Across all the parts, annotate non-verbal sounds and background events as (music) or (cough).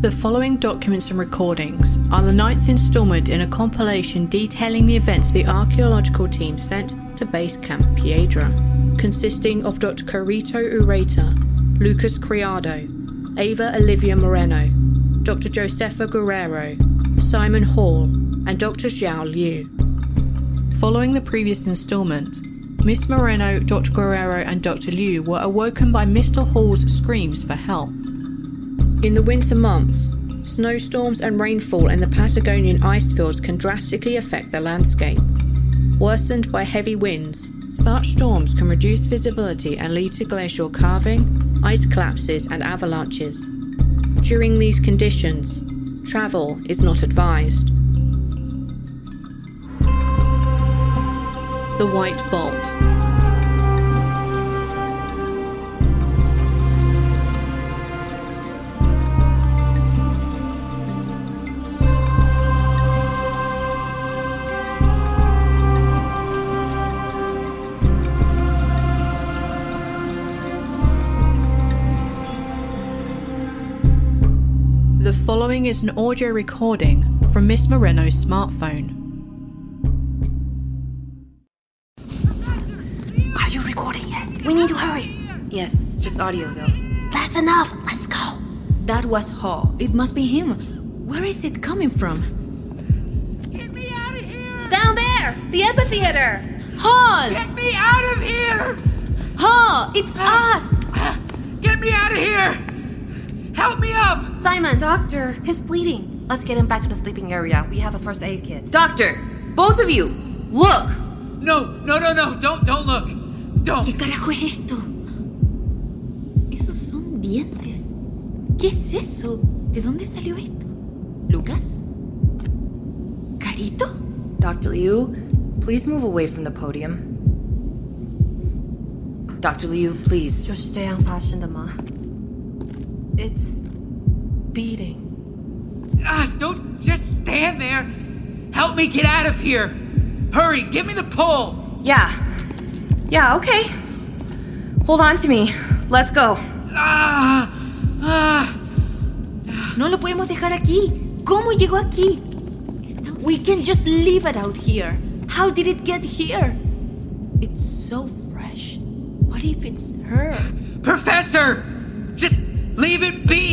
The following documents and recordings are the ninth installment in a compilation detailing the events the archaeological team sent to Base Camp Piedra, consisting of Dr. Carito Ureta, Lucas Criado, Ava Olivia Moreno, Dr. Josefa Guerrero, Simon Hall, and Dr. Zhou Liu. Following the previous installment, Miss Moreno, Dr. Guerrero, and Dr. Liu were awoken by Mr. Hall's screams for help. In the winter months, snowstorms and rainfall in the Patagonian ice fields can drastically affect the landscape. Worsened by heavy winds, such storms can reduce visibility and lead to glacial calving, ice collapses, and avalanches. During these conditions, travel is not advised. The White Vault. Following is an audio recording from Miss Moreno's smartphone. Are you recording yet? We need to hurry. Yes, just audio though. That's enough. Let's go. That was Hall. It must be him. Where is it coming from? Get me out of here! Down there, the amphitheater. Hall! Get me out of here! Hall! It's ah. us! Ah. Get me out of here! Help me up! Simon, Doctor! he's bleeding. Let's get him back to the sleeping area. We have a first aid kit. Doctor! Both of you! Look! No, no, no, no! Don't, don't look! ¿Qué Don't! carajo es esto? Esos son dientes. ¿Qué es eso? ¿De dónde salió esto? ¿Lucas? ¿Carito? Dr. Liu, please move away from the podium. Dr. Liu, please. 就是这样发生的吗？It's beating. Ah, don't just stand there! Help me get out of here! Hurry, give me the pole. Yeah. Yeah, okay. Hold on to me. Let's go. Ah! Ah! No lo podemos dejar aquí. ¿Cómo llegó aquí? We can just leave it out here. How did it get here? It's so fresh. What if it's her? Professor! Just leave it be!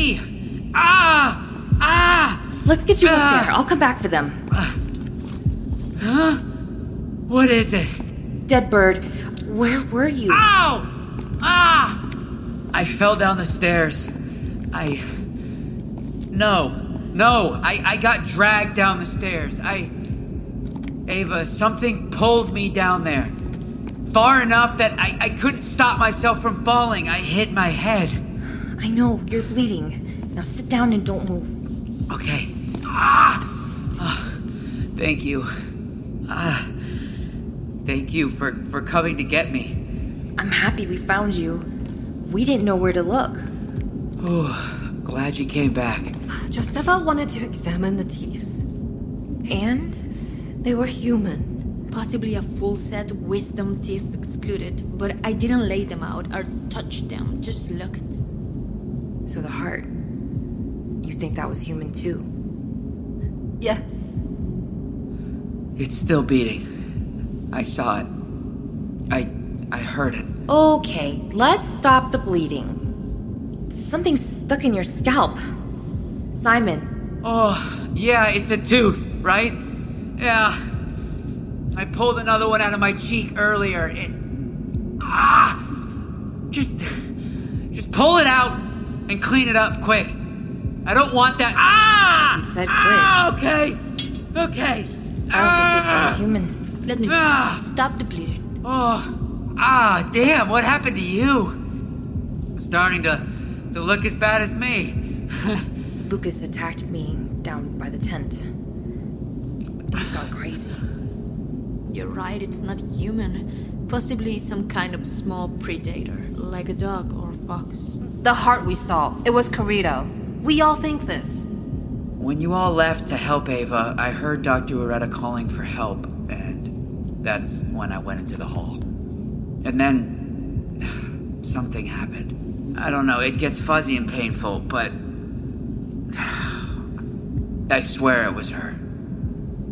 Ah! Ah! Let's get you Ah. up there. I'll come back for them. Huh? What is it? Dead bird, where were you? Ow! Ah! I fell down the stairs. I. No. No. I, I got dragged down the stairs. I. Ava, something pulled me down there. Far enough that I, I couldn't stop myself from falling. I hit my head. I know, you're bleeding. Now sit down and don't move. Okay. Ah! Ah, thank you. Ah. Thank you for, for coming to get me. I'm happy we found you. We didn't know where to look. Oh, glad you came back. Josefa wanted to examine the teeth. And? They were human. Possibly a full set, wisdom teeth excluded, but I didn't lay them out or touch them, just looked. So the heart. You think that was human too? Yes. It's still beating. I saw it. I I heard it. Okay, let's stop the bleeding. Something's stuck in your scalp. Simon, Oh, yeah, it's a tooth, right? Yeah. I pulled another one out of my cheek earlier. It Ah! Just just pull it out and clean it up quick. I don't want that. Ah! You said Ah, okay. Okay. I don't think this Ah! is human. Let me Ah! stop the bleeding. Oh, ah, damn, what happened to you? It's starting to, to look as bad as me. (laughs) Lucas attacked me down by the tent. He's gone crazy. You're right, it's not human. Possibly some kind of small predator, like a dog or a fox. The heart we saw. It was Carito. We all think this. when you all left to help Ava, I heard Dr. Ureta calling for help, and that's when I went into the hall. And then (sighs) something happened. I don't know, it gets fuzzy and painful, but (sighs) I swear it was her.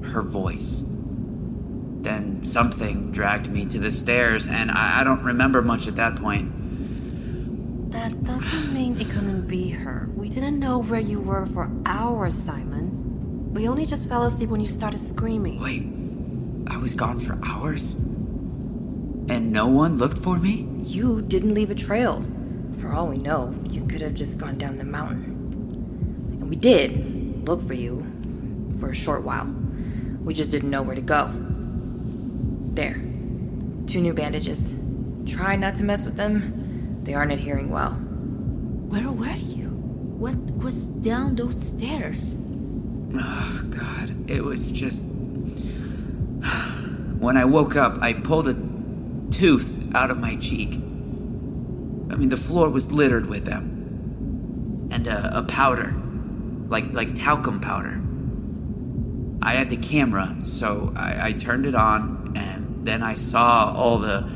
Her voice. Then something dragged me to the stairs, and I, I don't remember much at that point. That doesn't mean it couldn't be her. We didn't know where you were for hours, Simon. We only just fell asleep when you started screaming. Wait, I was gone for hours? And no one looked for me? You didn't leave a trail. For all we know, you could have just gone down the mountain. And we did look for you for a short while. We just didn't know where to go. There. Two new bandages. Try not to mess with them. They aren't adhering well. Where were you? What was down those stairs? Oh, God. It was just. When I woke up, I pulled a tooth out of my cheek. I mean, the floor was littered with them. And a, a powder. Like, like talcum powder. I had the camera, so I, I turned it on, and then I saw all the.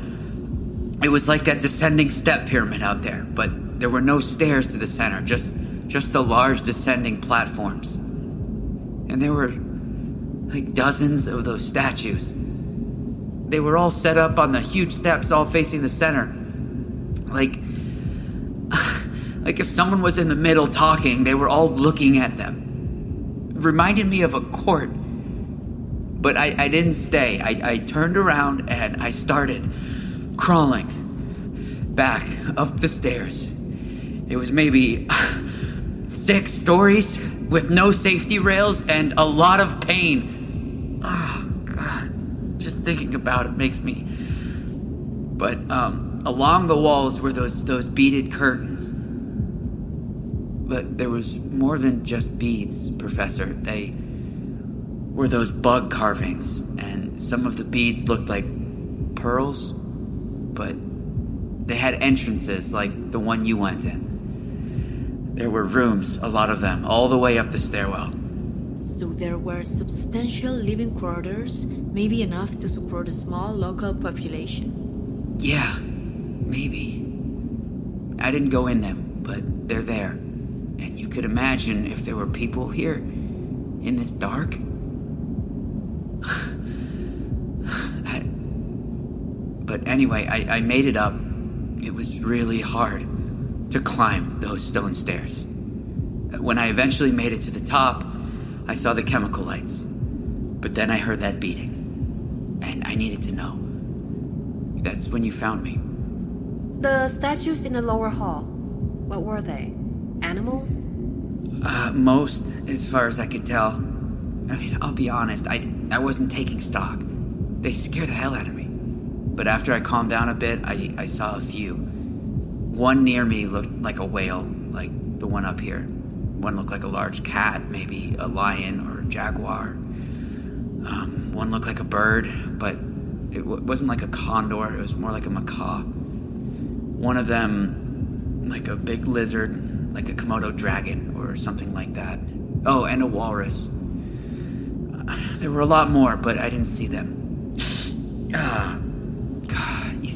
It was like that descending step pyramid out there, but there were no stairs to the center, just just the large descending platforms. And there were like dozens of those statues. They were all set up on the huge steps, all facing the center. Like, (sighs) like if someone was in the middle talking, they were all looking at them. reminded me of a court. But I, I didn't stay. I, I turned around and I started crawling back up the stairs. It was maybe (laughs) six stories with no safety rails and a lot of pain. Oh, God. Just thinking about it makes me. But um, along the walls were those, those beaded curtains. But there was more than just beads, Professor. They were those bug carvings, and some of the beads looked like pearls, but they had entrances like the one you went in. There were rooms, a lot of them, all the way up the stairwell. So there were substantial living quarters, maybe enough to support a small local population. Yeah, maybe. I didn't go in them, but they're there. And you could imagine if there were people here in this dark. I- but anyway, I, I made it up. It was really hard to climb those stone stairs. When I eventually made it to the top, I saw the chemical lights. But then I heard that beating. And I needed to know. That's when you found me. The statues in the lower hall. What were they? Animals? Uh, most, as far as I could tell. I mean, I'll be honest, I, I wasn't taking stock. They scare the hell out of me. But after I calmed down a bit, I, I saw a few. One near me looked like a whale, like the one up here. One looked like a large cat, maybe a lion or a jaguar. Um, one looked like a bird, but it w- wasn't like a condor, it was more like a macaw. One of them, like a big lizard, like a Komodo dragon or something like that. Oh, and a walrus. (sighs) There were a lot more, but I didn't see them. (sighs) Ah,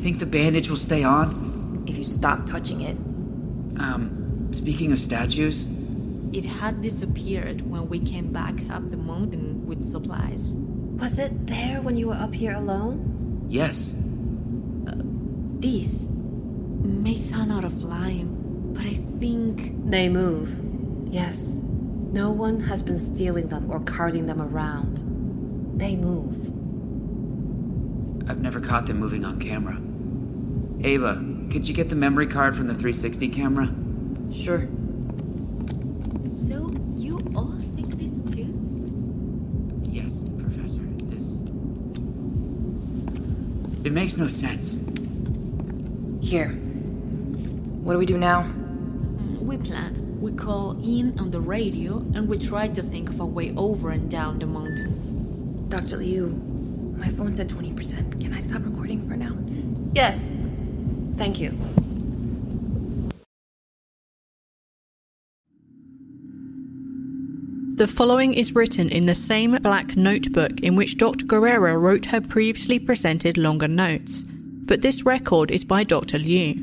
think the bandage will stay on? If you stop touching it, Um, speaking of statues, It had disappeared when we came back up the mountain with supplies. Was it there when you were up here alone? yes. This may sound out of line, but I think They move. Yes. No one has been stealing them or carting them around. They move. I've never caught them moving on camera. Ava, could you get the memory card from the 360 camera? sure. so. You all think this too? Yes, Professor. This. It makes no sense. Here. What do we do now? Mm, we plan. We call in on the radio and we try to think of a way over and down the mountain. Dr. Liu, my phone's at 20%. Can I stop recording for now? Yes. Thank you. The following is written in the same black notebook in which Dr. Guerrero wrote her previously presented longer notes, but this record is by Dr. Liu.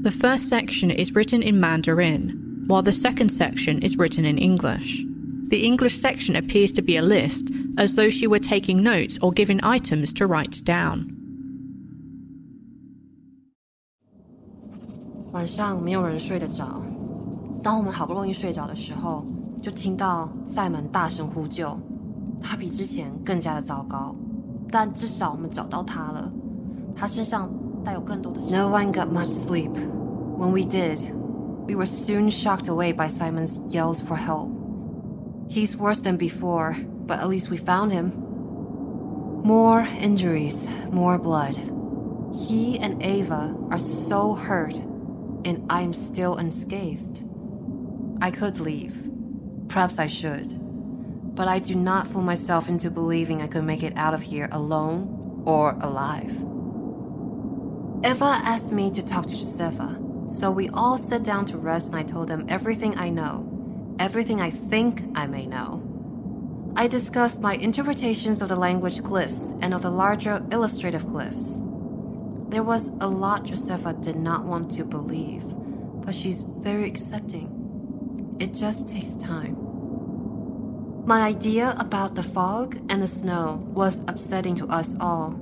The first section is written in Mandarin, while the second section is written in English. The English section appears to be a list, as though she were taking notes or given items to write down. 晚上没有人睡得着。当我们好不容易睡着的时候，就听到塞门大声呼救。他比之前更加的糟糕，但至少我们找到他了。他身上带有更多的。No one got much sleep. When we did, we were soon shocked away by Simon's yells for help. He's worse than before, but at least we found him. More injuries, more blood. He and Ava are so hurt, and I'm still unscathed. I could leave. Perhaps I should. But I do not fool myself into believing I could make it out of here alone or alive. Eva asked me to talk to Josefa, so we all sat down to rest and I told them everything I know, everything I think I may know. I discussed my interpretations of the language glyphs and of the larger illustrative glyphs. There was a lot Josefa did not want to believe, but she's very accepting. It just takes time. My idea about the fog and the snow was upsetting to us all.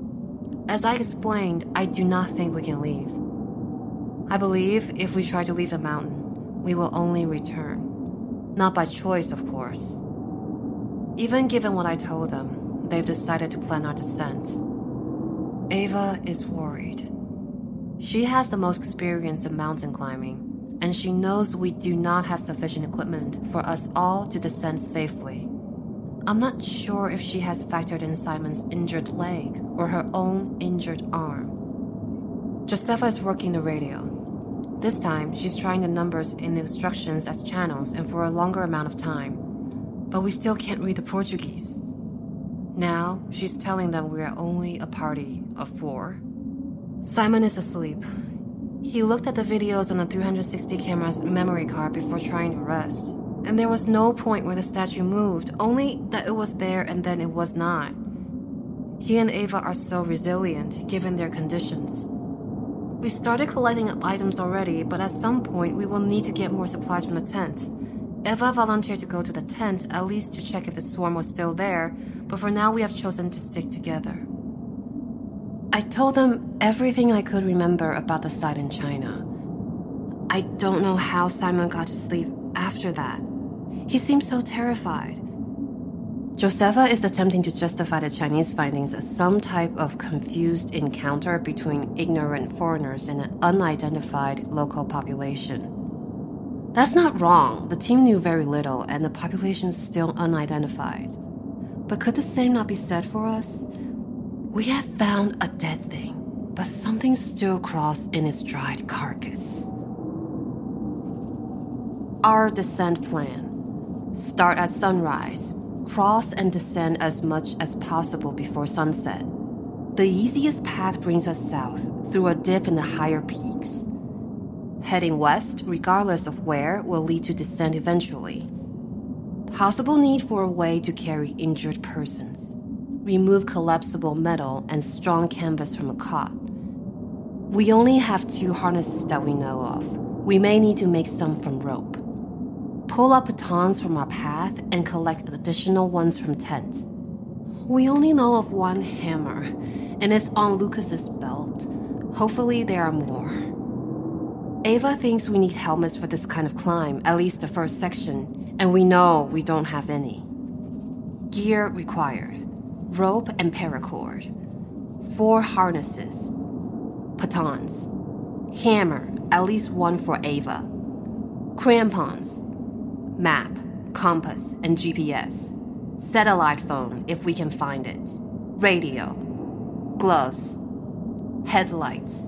As I explained, I do not think we can leave. I believe if we try to leave the mountain, we will only return. Not by choice, of course. Even given what I told them, they've decided to plan our descent. Ava is worried. She has the most experience in mountain climbing and she knows we do not have sufficient equipment for us all to descend safely. I'm not sure if she has factored in Simon's injured leg or her own injured arm. Josefa is working the radio. This time, she's trying the numbers in the instructions as channels and for a longer amount of time. But we still can't read the Portuguese. Now, she's telling them we are only a party of four. Simon is asleep, he looked at the videos on the 360 camera's memory card before trying to rest. And there was no point where the statue moved, only that it was there and then it was not. He and Ava are so resilient, given their conditions. We started collecting up items already, but at some point we will need to get more supplies from the tent. Eva volunteered to go to the tent at least to check if the swarm was still there, but for now we have chosen to stick together. I told them everything I could remember about the site in China. I don't know how Simon got to sleep after that. He seemed so terrified. Josefa is attempting to justify the Chinese findings as some type of confused encounter between ignorant foreigners and an unidentified local population. That's not wrong. The team knew very little, and the population is still unidentified. But could the same not be said for us? We have found a dead thing, but something still crawls in its dried carcass. Our descent plan start at sunrise, cross and descend as much as possible before sunset. The easiest path brings us south through a dip in the higher peaks. Heading west, regardless of where, will lead to descent eventually. Possible need for a way to carry injured persons remove collapsible metal and strong canvas from a cot. We only have two harnesses that we know of. We may need to make some from rope. Pull up batons from our path and collect additional ones from tent. We only know of one hammer, and it's on Lucas's belt. Hopefully, there are more. Ava thinks we need helmets for this kind of climb, at least the first section, and we know we don't have any. Gear required rope and paracord, four harnesses, batons, hammer, at least one for Ava, crampons, map, compass, and GPS, satellite phone if we can find it, radio, gloves, headlights,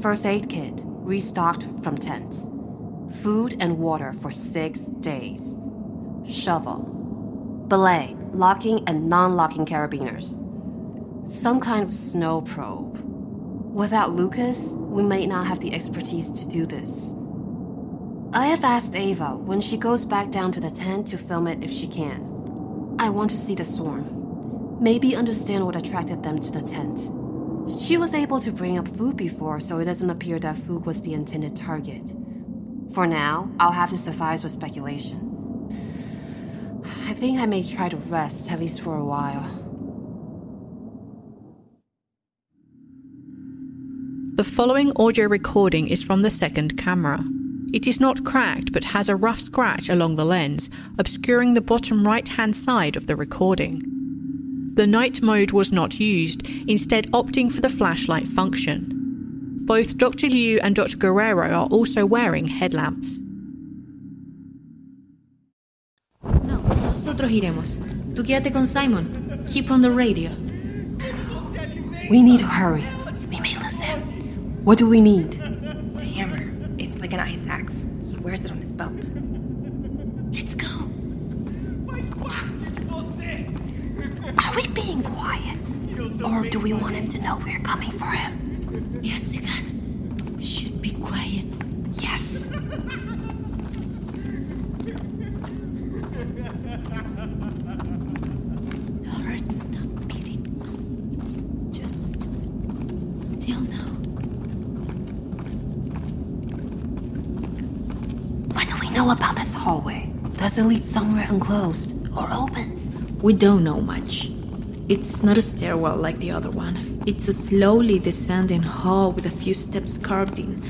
first aid kit restocked from tent, food and water for six days, shovel, belay, locking and non locking carabiners. Some kind of snow probe. Without Lucas, we may not have the expertise to do this. I have asked Ava when she goes back down to the tent to film it if she can. I want to see the swarm. Maybe understand what attracted them to the tent. She was able to bring up food before, so it doesn't appear that food was the intended target. For now, I'll have to suffice with speculation. I think I may try to rest, at least for a while. The following audio recording is from the second camera. It is not cracked but has a rough scratch along the lens, obscuring the bottom right hand side of the recording. The night mode was not used, instead, opting for the flashlight function. Both Dr. Liu and Dr. Guerrero are also wearing headlamps. Nosotros iremos. Tú quédate con Simon. Keep on the radio. We need to hurry. We may lose him. What do we need? The hammer. It's like an ice axe. He wears it on his belt. Let's go. Are we being quiet? Or do we want him to know we're coming for him? Yes, Segan. We should be quiet. Yes. The heart stop beating. It's just still now. What do we know about this hallway? Does it lead somewhere enclosed or open? We don't know much. It's not a stairwell like the other one. It's a slowly descending hall with a few steps carved in,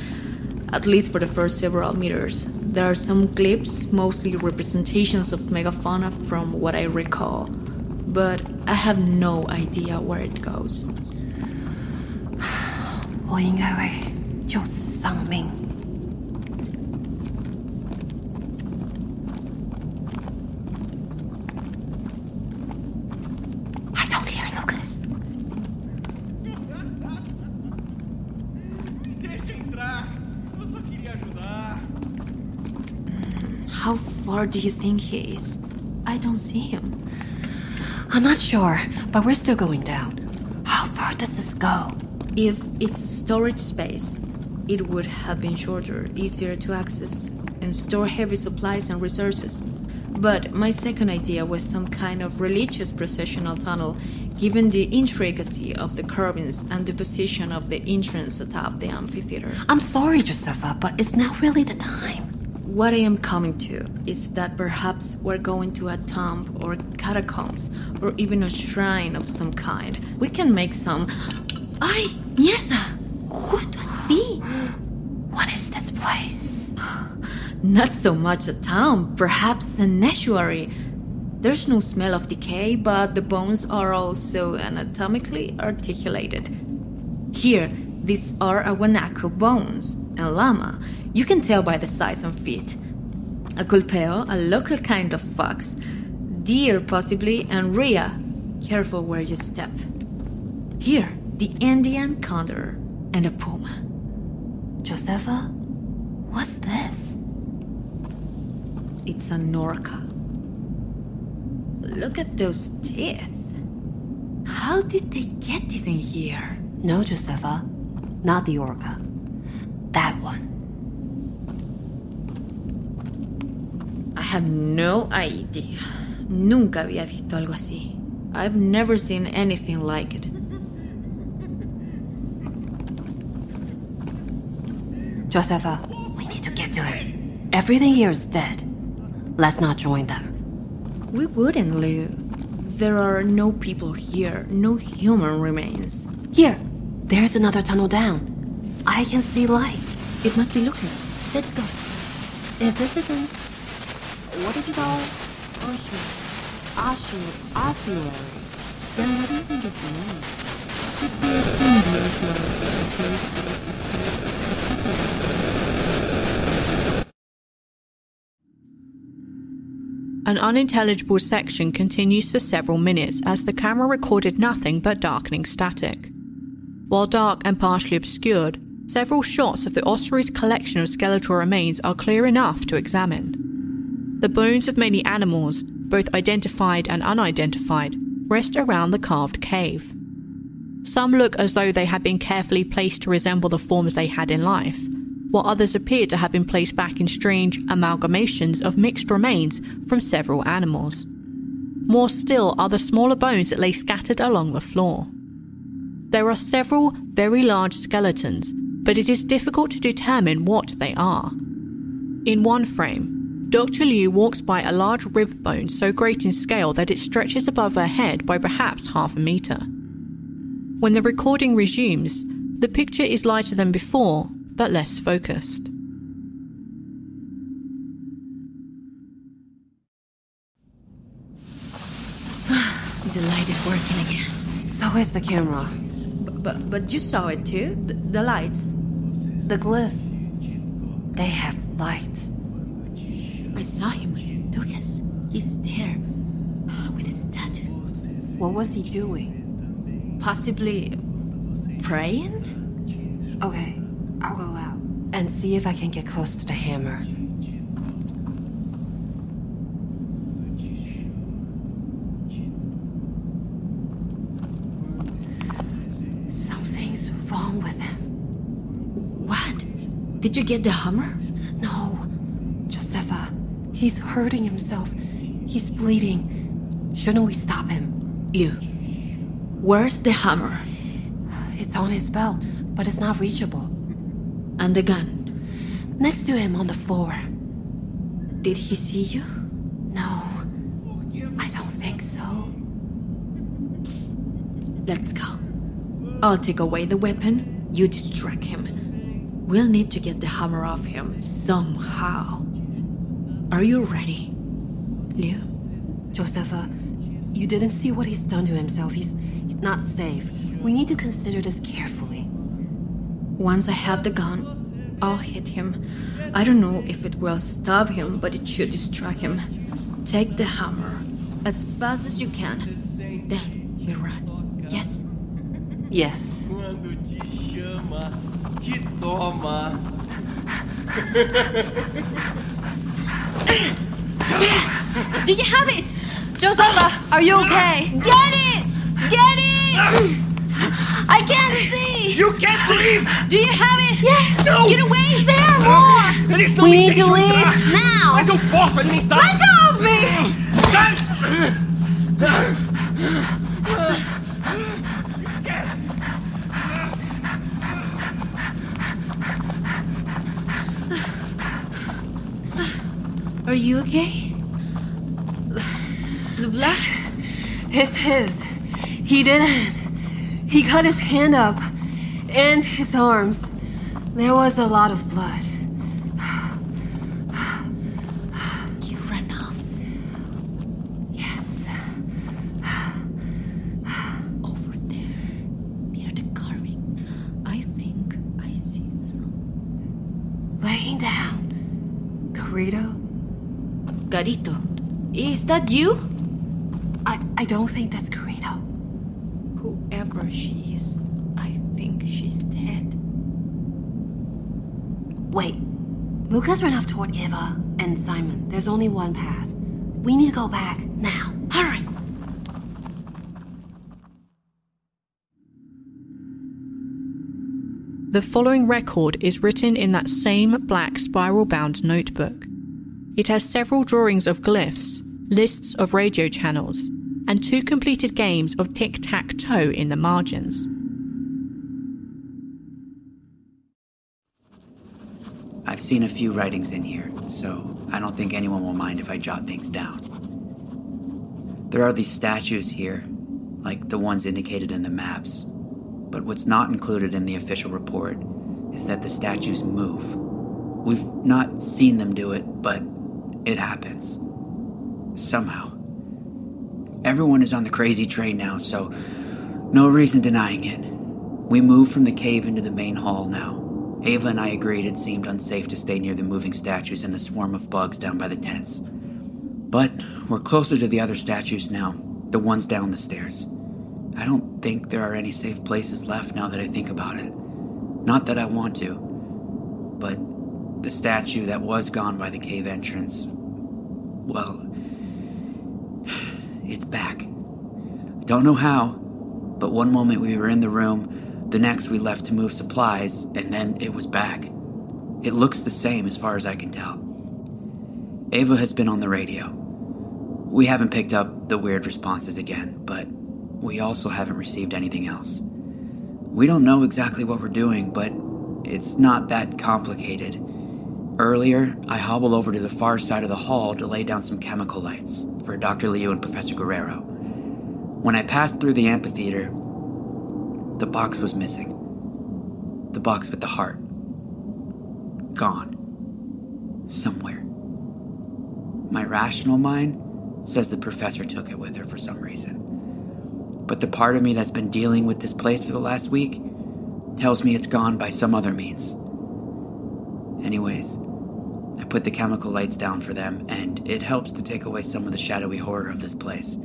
at least for the first several meters. There are some glyphs, mostly representations of megafauna from what I recall, but I have no idea where it goes. (sighs) 我应该会就此 How far do you think he is? I don't see him. I'm not sure, but we're still going down. How far does this go? If it's storage space, it would have been shorter, easier to access, and store heavy supplies and resources. But my second idea was some kind of religious processional tunnel, given the intricacy of the carvings and the position of the entrance atop the amphitheater. I'm sorry, Josefa, but it's not really the time. What I am coming to is that perhaps we're going to a tomb or catacombs or even a shrine of some kind. We can make some. ¡Ay, mierda! Justo así! What is this place? Not so much a town, perhaps an ossuary. There's no smell of decay, but the bones are also anatomically articulated. Here, these are guanaco bones, and llama. You can tell by the size and feet. A culpeo, a local kind of fox. Deer, possibly, and rhea. Careful where you step. Here, the Andean condor and a puma. Josefa, what's this? It's a Norca. Look at those teeth. How did they get this in here? No, Josefa, not the orca. That one. Have no idea. Nunca había visto algo así. I've never seen anything like it. Josefa, we need to get to him. Everything here is dead. Let's not join them. We wouldn't, Liu. There are no people here, no human remains. Here, there's another tunnel down. I can see light. It must be Lucas. Let's go. If this isn't. Then what do you think it's name? An unintelligible section continues for several minutes as the camera recorded nothing but darkening static. While dark and partially obscured, several shots of the ossuary's collection of skeletal remains are clear enough to examine. The bones of many animals, both identified and unidentified, rest around the carved cave. Some look as though they had been carefully placed to resemble the forms they had in life, while others appear to have been placed back in strange amalgamations of mixed remains from several animals. More still are the smaller bones that lay scattered along the floor. There are several very large skeletons, but it is difficult to determine what they are. In one frame, Dr. Liu walks by a large rib bone so great in scale that it stretches above her head by perhaps half a meter. When the recording resumes, the picture is lighter than before, but less focused. (sighs) The light is working again. So is the camera. But, but, but you saw it too? The, the lights. The glyphs. They have light. I saw him. Lucas, he's there. With his tattoo. What was he doing? Possibly praying? Okay, I'll go out and see if I can get close to the hammer. Something's wrong with him. What? Did you get the hammer? He's hurting himself. He's bleeding. Shouldn't we stop him? Liu, where's the hammer? It's on his belt, but it's not reachable. And the gun? Next to him on the floor. Did he see you? No, I don't think so. Let's go. I'll take away the weapon. You distract him. We'll need to get the hammer off him somehow. Are you ready, Liu? Josefa, you didn't see what he's done to himself. He's, he's not safe. We need to consider this carefully. Once I have the gun, I'll hit him. I don't know if it will stop him, but it should distract him. Take the hammer as fast as you can. Then we run. Yes? Yes. (laughs) Do you have it? Josefa, are you okay? Get it! Get it! I can't see! You can't leave! Do you have it? Yes! No! Get away! There more! Eles não We me need to deixam leave entrar. now! Mas eu posso alimentar! Let go of me! (laughs) Are you okay? The blood? It's his. He didn't. He cut his hand up and his arms. There was a lot of blood. You ran off. Yes. Over there, near the carving. I think I see some. Laying down. Carito? Carito, is that you? I, I don't think that's Carito. Whoever she is, I think she's dead. Wait. Lucas ran off toward Eva and Simon. There's only one path. We need to go back now. Hurry! The following record is written in that same black spiral bound notebook. It has several drawings of glyphs, lists of radio channels, and two completed games of tic tac toe in the margins. I've seen a few writings in here, so I don't think anyone will mind if I jot things down. There are these statues here, like the ones indicated in the maps. But what's not included in the official report is that the statues move. We've not seen them do it, but it happens. Somehow. Everyone is on the crazy train now, so no reason denying it. We moved from the cave into the main hall now. Ava and I agreed it seemed unsafe to stay near the moving statues and the swarm of bugs down by the tents. But we're closer to the other statues now, the ones down the stairs. I don't think there are any safe places left now that I think about it. Not that I want to, but the statue that was gone by the cave entrance, well, (sighs) it's back. Don't know how, but one moment we were in the room, the next we left to move supplies, and then it was back. It looks the same as far as I can tell. Ava has been on the radio. We haven't picked up the weird responses again, but we also haven't received anything else. We don't know exactly what we're doing, but it's not that complicated. Earlier, I hobbled over to the far side of the hall to lay down some chemical lights for Dr. Liu and Professor Guerrero. When I passed through the amphitheater, the box was missing. The box with the heart. Gone. Somewhere. My rational mind says the professor took it with her for some reason. But the part of me that's been dealing with this place for the last week tells me it's gone by some other means. Anyways, I put the chemical lights down for them, and it helps to take away some of the shadowy horror of this place.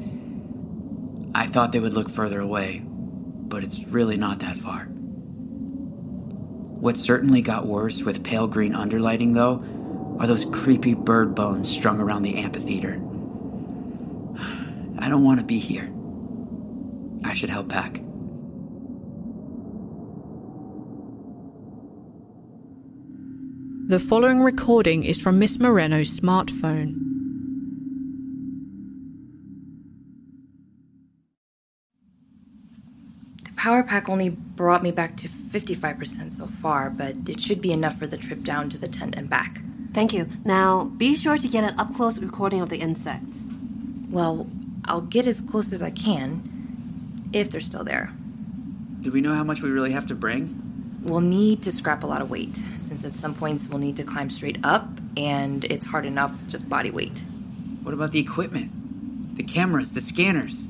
I thought they would look further away, but it's really not that far. What certainly got worse with pale green underlighting, though, are those creepy bird bones strung around the amphitheater. (sighs) I don't want to be here. I should help pack. The following recording is from Miss Moreno's smartphone. The power pack only brought me back to 55% so far, but it should be enough for the trip down to the tent and back. Thank you. Now, be sure to get an up close recording of the insects. Well, I'll get as close as I can, if they're still there. Do we know how much we really have to bring? We'll need to scrap a lot of weight, since at some points we'll need to climb straight up, and it's hard enough just body weight. What about the equipment? The cameras, the scanners?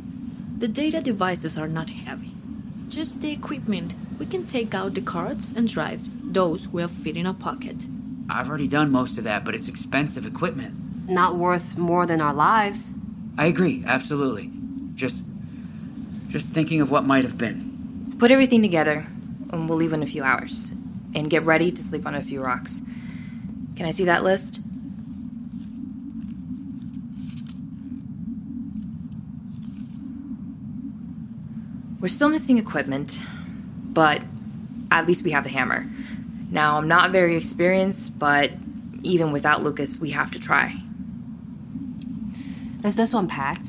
The data devices are not heavy. Just the equipment. We can take out the cards and drives. Those will fit in a pocket. I've already done most of that, but it's expensive equipment. Not worth more than our lives. I agree, absolutely. Just just thinking of what might have been. Put everything together, and we'll leave in a few hours. And get ready to sleep on a few rocks. Can I see that list? We're still missing equipment, but at least we have the hammer. Now, I'm not very experienced, but even without Lucas, we have to try. Is this one packed?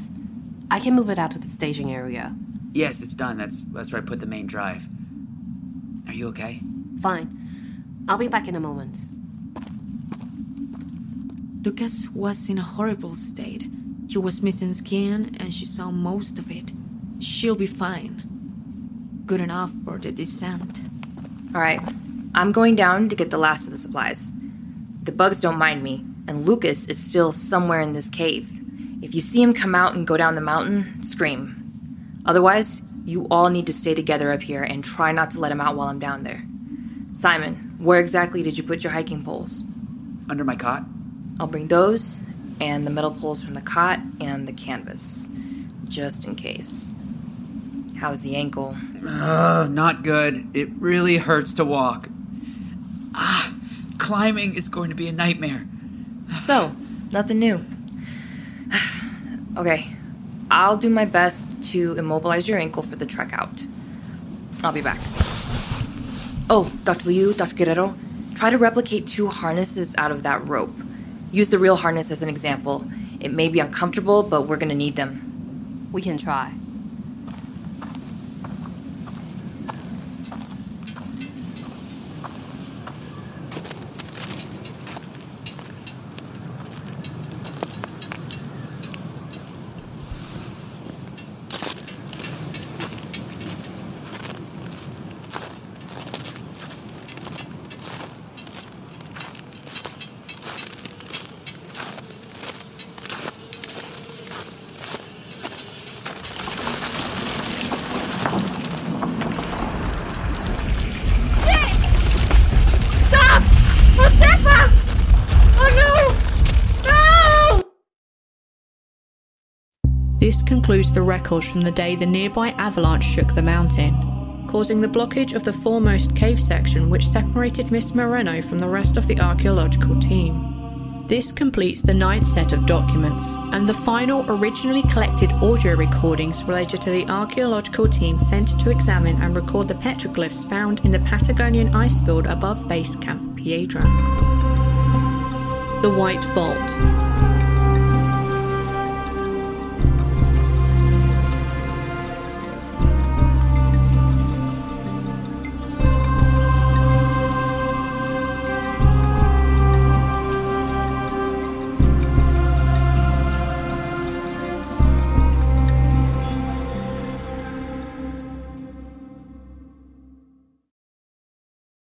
I can move it out to the staging area. Yes, it's done. That's that's where I put the main drive. Are you okay? Fine. I'll be back in a moment. Lucas was in a horrible state. He was missing skin, and she saw most of it. She'll be fine. Good enough for the descent. All right, I'm going down to get the last of the supplies. The bugs don't mind me, and Lucas is still somewhere in this cave. If you see him come out and go down the mountain, scream. Otherwise, you all need to stay together up here and try not to let him out while I'm down there. Simon, where exactly did you put your hiking poles? Under my cot? I'll bring those and the metal poles from the cot and the canvas, just in case. How's the ankle? Uh, not good. It really hurts to walk. Ah, climbing is going to be a nightmare. So, nothing new. (sighs) okay, I'll do my best to immobilize your ankle for the trek out. I'll be back. Oh, Dr. Liu, Dr. Guerrero, try to replicate two harnesses out of that rope. Use the real harness as an example. It may be uncomfortable, but we're gonna need them. We can try. Stop! Josefa! Oh no! No! This concludes the records from the day the nearby avalanche shook the mountain, causing the blockage of the foremost cave section which separated Miss Moreno from the rest of the archaeological team. This completes the ninth set of documents, and the final originally collected audio recordings related to the archaeological team sent to examine and record the petroglyphs found in the Patagonian ice field above Base Camp Piedra. The White Vault.